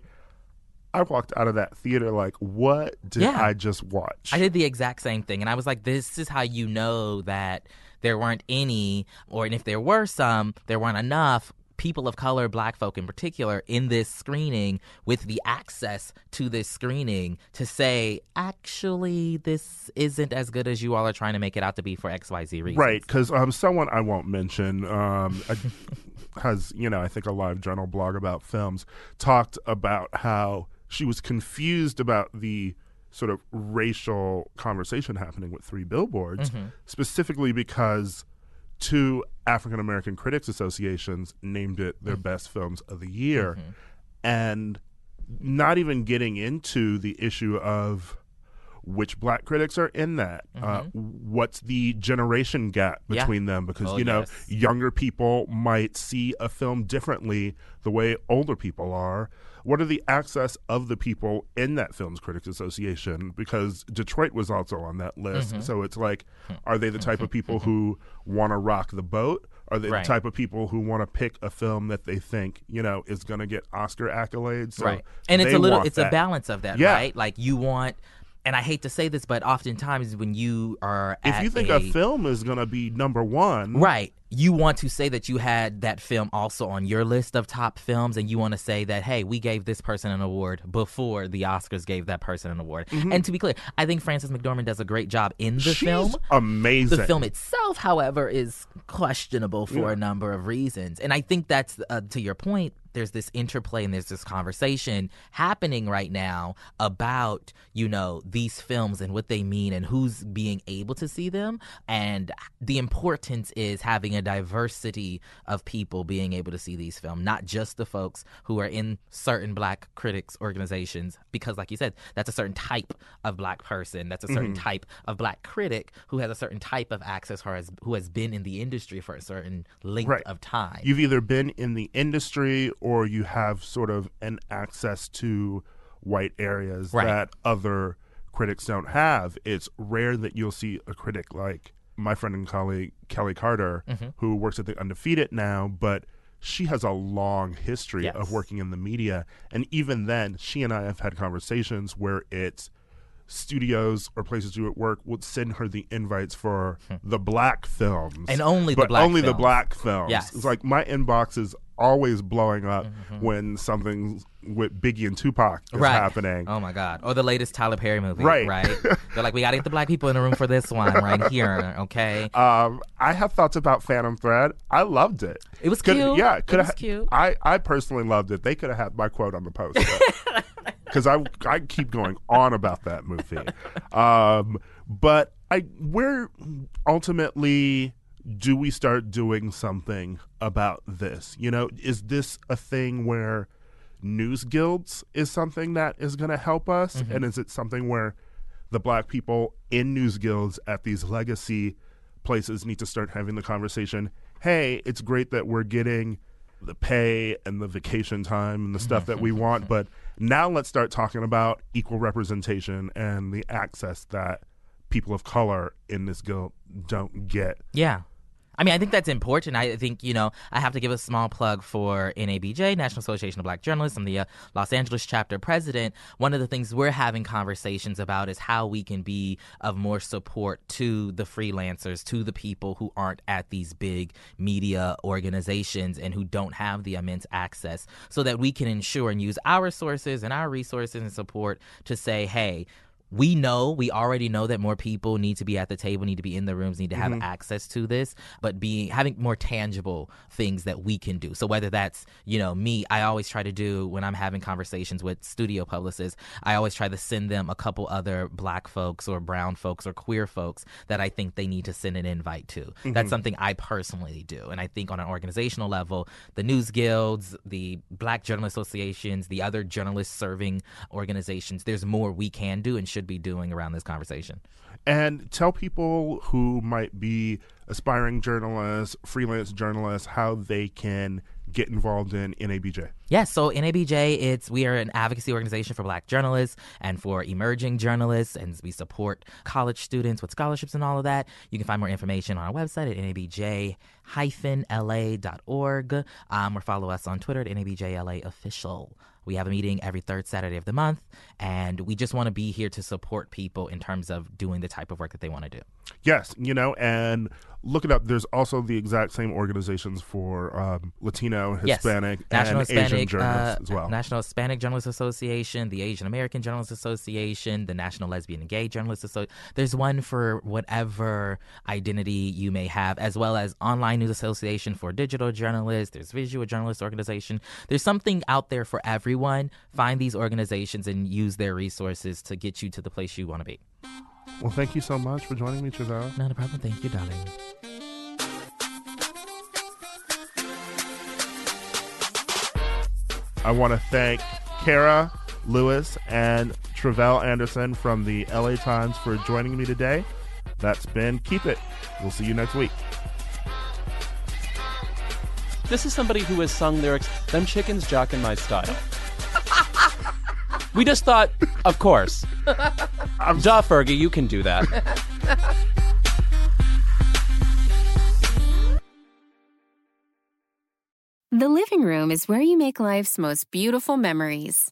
I walked out of that theater like, what did Yeah. I just watch? I did the exact same thing, and I was like, "This is how you know that there weren't any, or and if there were some, there weren't enough." People of color, black folk in particular, in this screening with the access to this screening to say, actually, this isn't as good as you all are trying to make it out to be for XYZ reasons. Right, because um, someone I won't mention um, has, you know, I think a live journal blog about films talked about how she was confused about the sort of racial conversation happening with Three Billboards, Mhm. specifically because two African American Critics Associations named it their mm-hmm. best films of the year. Mm-hmm. And not even getting into the issue of which black critics are in that. Uh, what's the generation gap Yeah. between them? Because, Oh, you know, yes. younger people might see a film differently the way older people are. What are the access of the people in that Films Critics Association? Because Detroit was also on that list. Mhm. So it's like, are they the type of people who want to rock the boat? Are they Right. the type of people who want to pick a film that they think, you know, is going to get Oscar accolades? So right. And it's a little it's a balance of that, Yeah. right? Like you want and I hate to say this, but oftentimes when you are If you think a, a film is going to be number one, Right. You want to say that you had that film also on your list of top films, and you want to say that, hey, we gave this person an award before the Oscars gave that person an award. Mhm. And to be clear, I think Frances McDormand does a great job in the She's film. amazing. The film itself, however, is questionable for Yeah. a number of reasons. And I think that's, uh, to your point, there's this interplay and there's this conversation happening right now about, you know, these films and what they mean and who's being able to see them. And the importance is having a diversity of people being able to see these films, not just the folks who are in certain black critics organizations, because, like you said, that's a certain type of black person, that's a certain Mhm. type of black critic who has a certain type of access or has, who has been in the industry for a certain length Right. of time. You've either been in the industry or you have sort of an access to white areas Right. that other critics don't have. It's rare that you'll see a critic like my friend and colleague Kelly Carter, Mhm. who works at the Undefeated now, but she has a long history Yes. of working in the media. And even then, she and I have had conversations where it's studios or places you at work would send her the invites for the black films Hmm. And only the black only the films. black films Yes. it's like my inbox is always blowing up Mhm. when something with biggie and tupac is right. happening Oh my God. Or the latest Tyler Perry movie. Right. Right. They're like, we got to get the black people in the room for this one right here. Okay. um, I have thoughts about Phantom Thread. I loved it. It was Could- cute. Yeah, It could was have. cute. I I personally loved it. They could have had my quote on the poster because I I keep going on about that movie. Um, but I where ultimately do we start doing something about this? You know, is this a thing where news guilds is something that is going to help us, Mhm. and is it something where the black people in news guilds at these legacy places need to start having the conversation hey it's great that we're getting the pay and the vacation time and the stuff that we want but now let's start talking about equal representation and the access that people of color in this guild don't get Yeah. I mean, I think that's important. I think, you know, I have to give a small plug for NABJ, National Association of Black Journalists. I'm the uh, Los Angeles chapter president. One of the things we're having conversations about is how we can be of more support to the freelancers, to the people who aren't at these big media organizations and who don't have the immense access, so that we can ensure and use our sources and our resources and support to say, hey, we know we already know that more people need to be at the table need to be in the rooms need to have Mhm. access to this but being having more tangible things that we can do so whether that's you know me i always try to do when i'm having conversations with studio publicists i always try to send them a couple other black folks or brown folks or queer folks that i think they need to send an invite to that's Mhm. something i personally do and i think on an organizational level the news guilds the black journalist associations the other journalist serving organizations there's more we can do and should be doing around this conversation and tell people who might be aspiring journalists freelance journalists how they can get involved in NABJ Yes, so NABJ, it's we are an advocacy organization for black journalists and for emerging journalists, and we support college students with scholarships and all of that. You can find more information on our website at nabj-la.org um, or follow us on Twitter at nabjla official. We have a meeting every third Saturday of the month, and we just want to be here to support people in terms of doing the type of work that they want to do. Yes, you know, and look it up. There's also the exact same organizations for um, Latino, Yes. Hispanic, National and Hispanic, Asian journalists uh, as well. National Hispanic Journalists Association, the Asian American Journalists Association, the National Lesbian and Gay Journalists Association. There's one for whatever identity you may have, as well as Online News Association for digital journalists. There's Visual Journalists Organization. There's something out there for everyone. Find these organizations and use their resources to get you to the place you want to be. Well, thank you so much for joining me, Tre'vell. Not a problem. Thank you, darling. I want to thank Kara Louis and Tre'vell Anderson from the LA Times for joining me today. That's been Keep It. We'll see you next week. This is somebody who has sung lyrics, Them Chickens Jockin' My Style. we just thought, of course. Duh, Fergie, you can do that. The living room is where you make life's most beautiful memories.